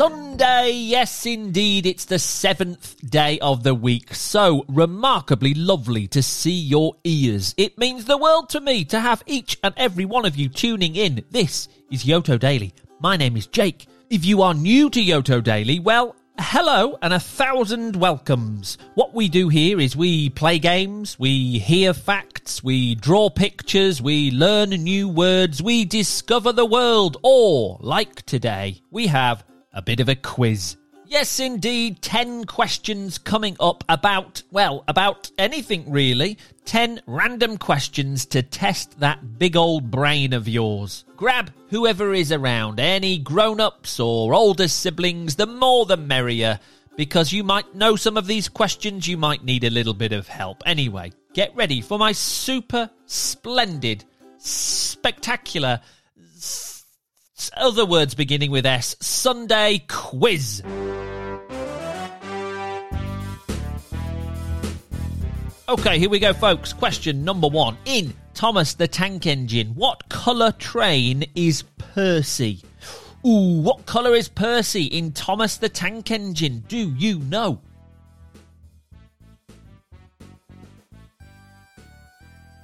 Sunday. Yes, indeed, it's the seventh day of the week. So remarkably lovely to see your ears. It means the world to me to have each and every one of you tuning in. This is Yoto Daily. My name is Jake. If you are new to Yoto Daily, well, hello and a thousand welcomes. What we do here is we play games, we hear facts, we draw pictures, we learn new words, we discover the world, or, like today, we have a bit of a quiz. Yes, indeed, 10 questions coming up about, well, about anything really. 10 random questions to test that big old brain of yours. Grab whoever is around, any grown ups or older siblings, the more the merrier, because you might know some of these questions, you might need a little bit of help. Anyway, get ready for my super splendid, spectacular, other words beginning with S, Sunday quiz. Okay, here we go, folks. Question number one. In Thomas the Tank Engine, what colour train is Percy? Ooh, what colour is Percy in Thomas the Tank Engine? Do you know?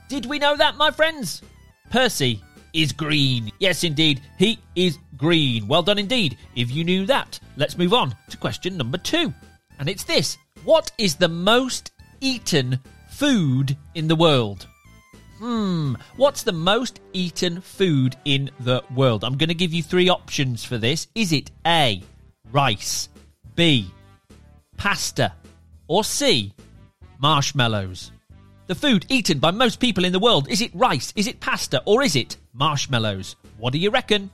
Did we know that, my friends? Percy is green. Yes, indeed, he is green. Well done indeed. If you knew that, let's move on to question number two. And it's this What is the most eaten food in the world? Hmm, what's the most eaten food in the world? I'm going to give you three options for this. Is it A, rice, B, pasta, or C, marshmallows? The food eaten by most people in the world, is it rice, is it pasta, or is it marshmallows? What do you reckon?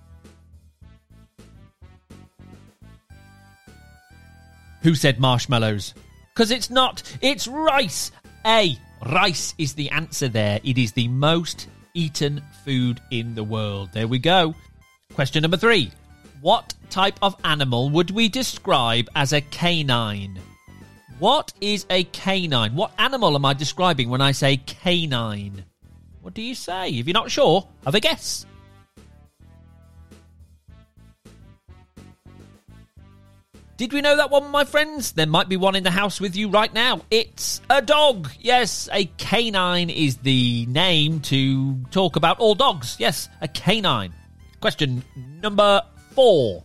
Who said marshmallows? Because it's not, it's rice. A. Rice is the answer there. It is the most eaten food in the world. There we go. Question number three. What type of animal would we describe as a canine? What is a canine? What animal am I describing when I say canine? What do you say? If you're not sure, have a guess. Did we know that one, my friends? There might be one in the house with you right now. It's a dog. Yes, a canine is the name to talk about all dogs. Yes, a canine. Question number four.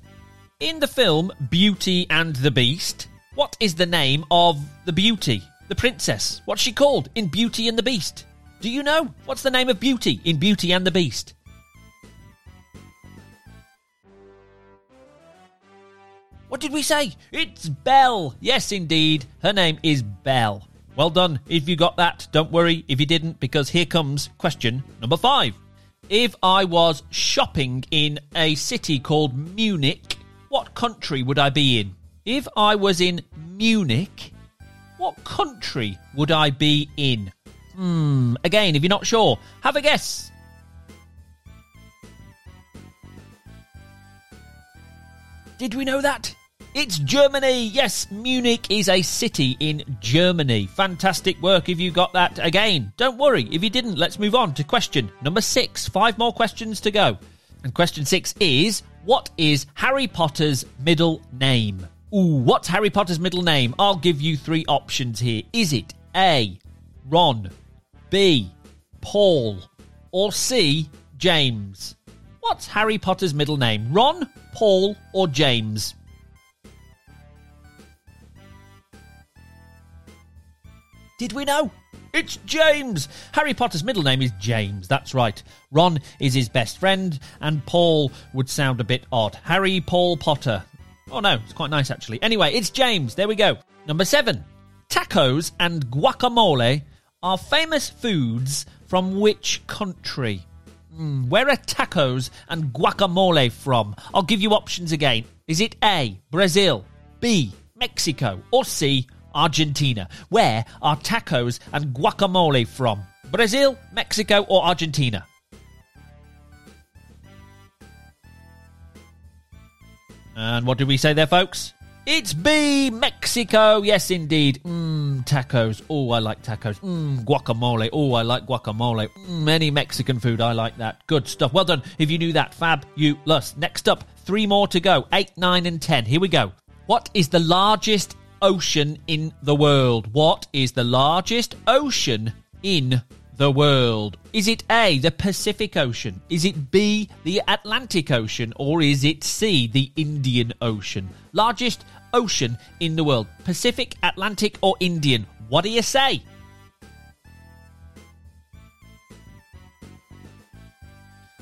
In the film Beauty and the Beast, what is the name of the beauty, the princess? What's she called in Beauty and the Beast? Do you know? What's the name of Beauty in Beauty and the Beast? What did we say? It's Belle. Yes, indeed. Her name is Belle. Well done. If you got that, don't worry if you didn't, because here comes question number five. If I was shopping in a city called Munich, what country would I be in? If I was in Munich, what country would I be in? Hmm, again, if you're not sure, have a guess. Did we know that? It's Germany. Yes, Munich is a city in Germany. Fantastic work if you got that again. Don't worry if you didn't. Let's move on to question number six. Five more questions to go. And question six is What is Harry Potter's middle name? Ooh, what's Harry Potter's middle name? I'll give you three options here. Is it A. Ron, B. Paul, or C. James? What's Harry Potter's middle name? Ron, Paul, or James? Did we know? It's James! Harry Potter's middle name is James, that's right. Ron is his best friend, and Paul would sound a bit odd. Harry Paul Potter. Oh no, it's quite nice actually. Anyway, it's James, there we go. Number seven. Tacos and guacamole are famous foods from which country? Mm, where are tacos and guacamole from? I'll give you options again. Is it A, Brazil, B, Mexico, or C, Argentina? Where are tacos and guacamole from? Brazil, Mexico, or Argentina? And what did we say there, folks? It's B, Mexico. Yes, indeed. Mmm, tacos. Oh, I like tacos. Mmm, guacamole. Oh, I like guacamole. Mmm, any Mexican food, I like that. Good stuff. Well done. If you knew that, fab, you lust. Next up, three more to go. Eight, nine, and ten. Here we go. What is the largest ocean in the world? What is the largest ocean in the world? Is it A, the Pacific Ocean? Is it B, the Atlantic Ocean? Or is it C, the Indian Ocean? Largest ocean in the world Pacific, Atlantic, or Indian? What do you say?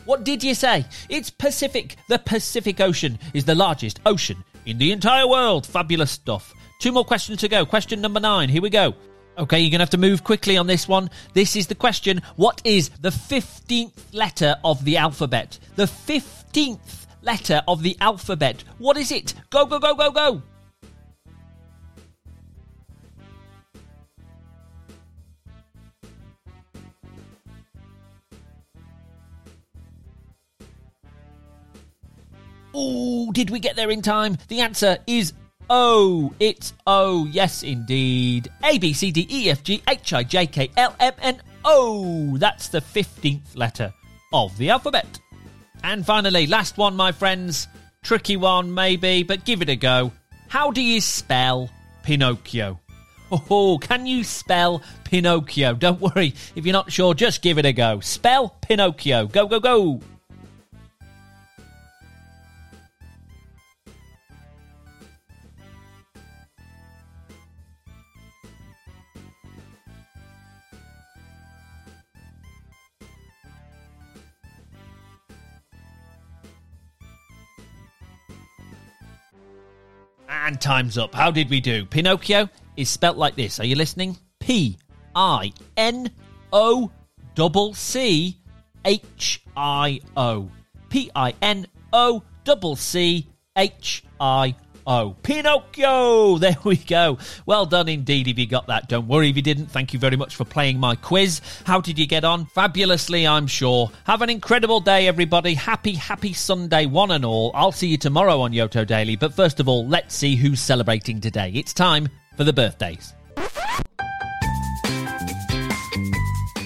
What did you say? It's Pacific. The Pacific Ocean is the largest ocean in the entire world. Fabulous stuff. Two more questions to go. Question number nine. Here we go. Okay, you're going to have to move quickly on this one. This is the question What is the 15th letter of the alphabet? The 15th letter of the alphabet. What is it? Go, go, go, go, go. Oh, did we get there in time? The answer is O. It's O. Yes, indeed. A, B, C, D, E, F, G, H, I, J, K, L, M, N, O. That's the 15th letter of the alphabet. And finally, last one, my friends. Tricky one, maybe, but give it a go. How do you spell Pinocchio? Oh, can you spell Pinocchio? Don't worry, if you're not sure, just give it a go. Spell Pinocchio. Go, go, go. And time's up. How did we do? Pinocchio is spelt like this. Are you listening? P I N O double C H I O. P I N O double C H I Oh, Pinocchio! There we go. Well done indeed if you got that. Don't worry if you didn't. Thank you very much for playing my quiz. How did you get on? Fabulously, I'm sure. Have an incredible day, everybody. Happy, happy Sunday, one and all. I'll see you tomorrow on Yoto Daily. But first of all, let's see who's celebrating today. It's time for the birthdays.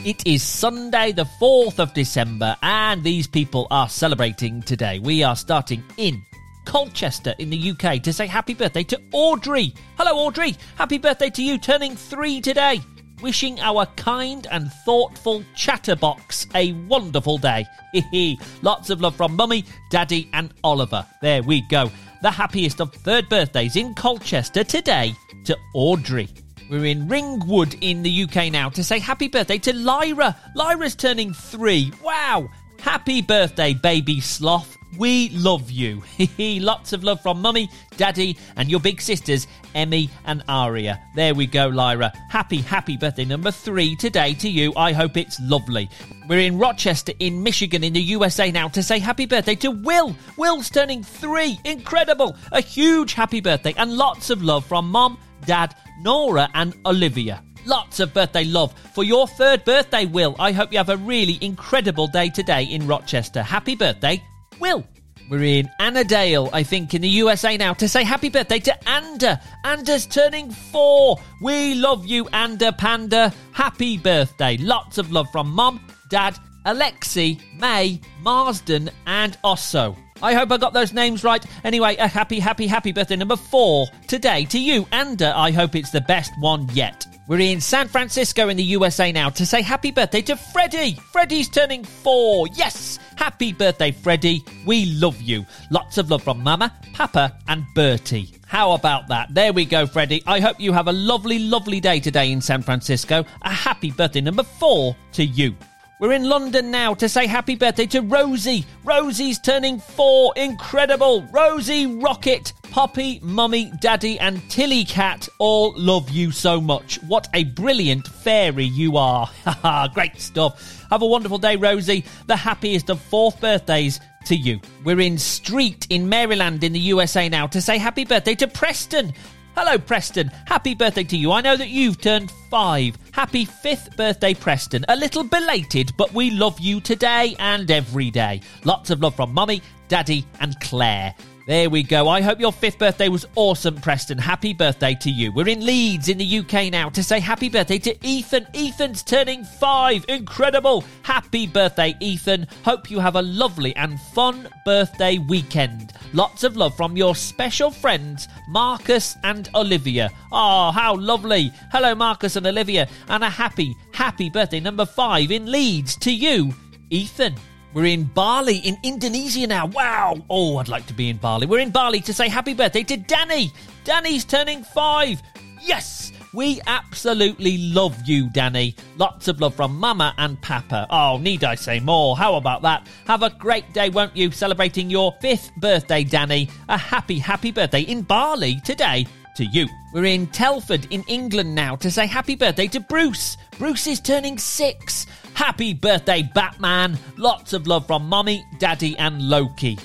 It is Sunday, the 4th of December, and these people are celebrating today. We are starting in Colchester in the UK to say happy birthday to Audrey. Hello, Audrey. Happy birthday to you, turning three today. Wishing our kind and thoughtful chatterbox a wonderful day. Hee hee. Lots of love from Mummy, Daddy, and Oliver. There we go. The happiest of third birthdays in Colchester today to Audrey. We're in Ringwood in the UK now to say happy birthday to Lyra. Lyra's turning three. Wow. Happy birthday, baby sloth. We love you. Lots of love from Mummy, Daddy, and your big sisters, Emmy and Aria. There we go, Lyra. Happy, happy birthday number three today to you. I hope it's lovely. We're in Rochester, in Michigan, in the USA now to say happy birthday to Will. Will's turning three. Incredible. A huge happy birthday and lots of love from Mom, Dad, Nora, and Olivia. Lots of birthday love for your third birthday, Will. I hope you have a really incredible day today in Rochester. Happy birthday Will. We're in Annadale, I think, in the USA now to say happy birthday to Anda. Anda's turning four. We love you, Anda Panda. Happy birthday. Lots of love from Mom, Dad, Alexi, May, Marsden, and Osso. I hope I got those names right. Anyway, a happy, happy, happy birthday number four today to you, Anda. I hope it's the best one yet. We're in San Francisco in the USA now to say happy birthday to Freddie. Freddie's turning four. Yes! Happy birthday, Freddie. We love you. Lots of love from Mama, Papa, and Bertie. How about that? There we go, Freddie. I hope you have a lovely, lovely day today in San Francisco. A happy birthday number four to you. We're in London now to say happy birthday to Rosie. Rosie's turning four. Incredible. Rosie Rocket. Poppy, Mummy, Daddy, and Tilly Cat all love you so much. What a brilliant fairy you are. Great stuff. Have a wonderful day, Rosie. The happiest of fourth birthdays to you. We're in Street in Maryland in the USA now to say happy birthday to Preston. Hello, Preston. Happy birthday to you. I know that you've turned five. Happy fifth birthday, Preston. A little belated, but we love you today and every day. Lots of love from Mummy, Daddy, and Claire. There we go. I hope your fifth birthday was awesome, Preston. Happy birthday to you. We're in Leeds in the UK now to say happy birthday to Ethan. Ethan's turning five. Incredible. Happy birthday, Ethan. Hope you have a lovely and fun birthday weekend. Lots of love from your special friends, Marcus and Olivia. Oh, how lovely. Hello, Marcus and Olivia. And a happy, happy birthday number five in Leeds to you, Ethan. We're in Bali in Indonesia now. Wow. Oh, I'd like to be in Bali. We're in Bali to say happy birthday to Danny. Danny's turning five. Yes. We absolutely love you, Danny. Lots of love from Mama and Papa. Oh, need I say more? How about that? Have a great day, won't you? Celebrating your fifth birthday, Danny. A happy, happy birthday in Bali today to you. We're in Telford in England now to say happy birthday to Bruce. Bruce is turning six. Happy birthday, Batman. Lots of love from Mommy, Daddy, and Loki.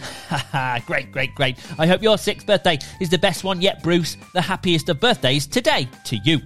great, great, great. I hope your sixth birthday is the best one yet, Bruce. The happiest of birthdays today to you.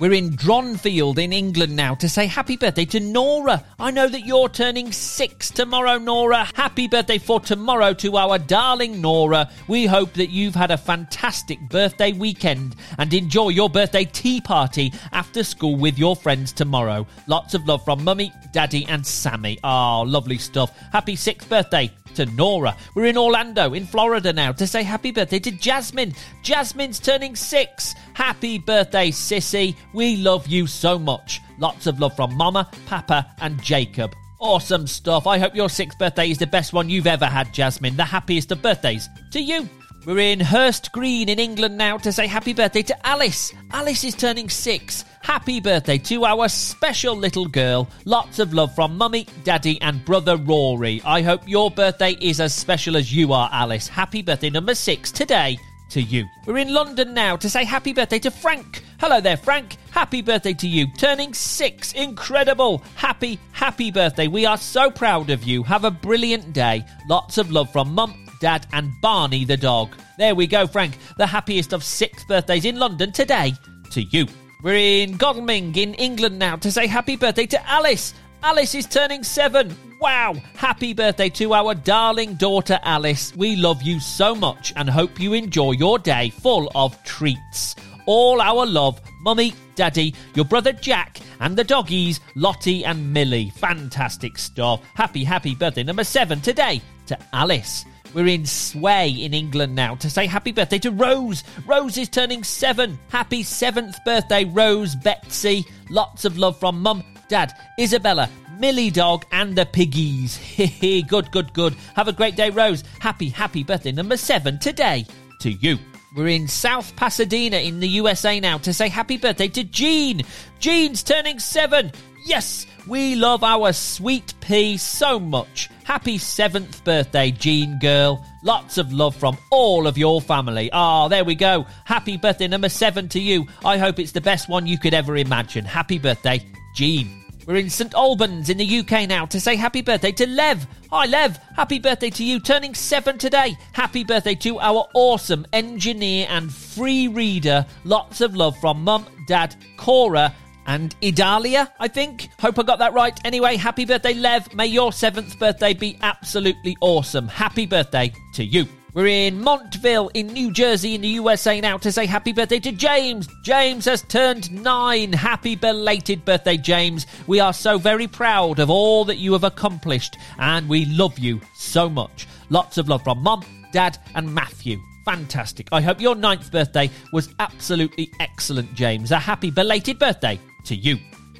We're in Dronfield in England now to say happy birthday to Nora. I know that you're turning six tomorrow, Nora. Happy birthday for tomorrow to our darling Nora. We hope that you've had a fantastic birthday weekend and enjoy your birthday tea party after school with your friends tomorrow. Lots of love from Mummy, Daddy, and Sammy. Oh, lovely stuff. Happy sixth birthday to Nora. We're in Orlando, in Florida now, to say happy birthday to Jasmine. Jasmine's turning six. Happy birthday, Sissy. We love you so much. Lots of love from Mama, Papa, and Jacob. Awesome stuff. I hope your sixth birthday is the best one you've ever had, Jasmine. The happiest of birthdays to you. We're in Hurst Green in England now to say happy birthday to Alice. Alice is turning six. Happy birthday to our special little girl. Lots of love from Mummy, Daddy, and brother Rory. I hope your birthday is as special as you are, Alice. Happy birthday number six today to you. We're in London now to say happy birthday to Frank. Hello there, Frank. Happy birthday to you. Turning six. Incredible. Happy, happy birthday. We are so proud of you. Have a brilliant day. Lots of love from Mum, Dad, and Barney the dog. There we go, Frank. The happiest of six birthdays in London today to you. We're in Godalming in England now to say happy birthday to Alice. Alice is turning seven. Wow! Happy birthday to our darling daughter Alice. We love you so much and hope you enjoy your day full of treats. All our love, Mummy, Daddy, your brother Jack, and the doggies, Lottie and Millie. Fantastic stuff. Happy, happy birthday number seven today to Alice. We're in Sway in England now to say happy birthday to Rose. Rose is turning seven. Happy seventh birthday, Rose Betsy. Lots of love from Mum, Dad, Isabella, Millie Dog, and the piggies. Good, good, good. Have a great day, Rose. Happy, happy birthday number seven today to you. We're in South Pasadena in the USA now to say happy birthday to Jean. Jean's turning seven. Yes, we love our sweet pea so much. Happy seventh birthday, Jean girl. Lots of love from all of your family. Ah, there we go. Happy birthday number seven to you. I hope it's the best one you could ever imagine. Happy birthday, Jean. We're in St Albans in the UK now to say happy birthday to Lev. Hi, Lev. Happy birthday to you, turning seven today. Happy birthday to our awesome engineer and free reader. Lots of love from Mum, Dad, Cora, and Idalia, I think. Hope I got that right. Anyway, happy birthday, Lev. May your seventh birthday be absolutely awesome. Happy birthday to you. We're in Montville in New Jersey in the USA now to say happy birthday to James. James has turned nine. Happy belated birthday, James. We are so very proud of all that you have accomplished and we love you so much. Lots of love from Mom, Dad, and Matthew. Fantastic. I hope your ninth birthday was absolutely excellent, James. A happy belated birthday to you.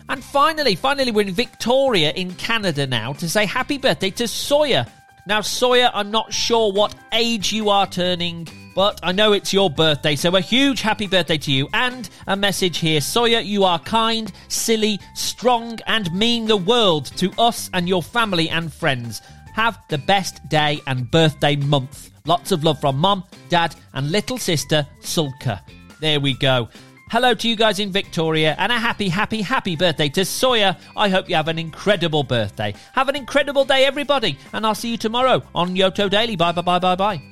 And finally, finally, we're in Victoria in Canada now to say happy birthday to Sawyer. Now, Sawyer, I'm not sure what age you are turning, but I know it's your birthday, so a huge happy birthday to you. And a message here Sawyer, you are kind, silly, strong, and mean the world to us and your family and friends. Have the best day and birthday month. Lots of love from mum, dad, and little sister Sulka. There we go. Hello to you guys in Victoria and a happy, happy, happy birthday to Sawyer. I hope you have an incredible birthday. Have an incredible day, everybody, and I'll see you tomorrow on Yoto Daily. Bye, bye, bye, bye, bye.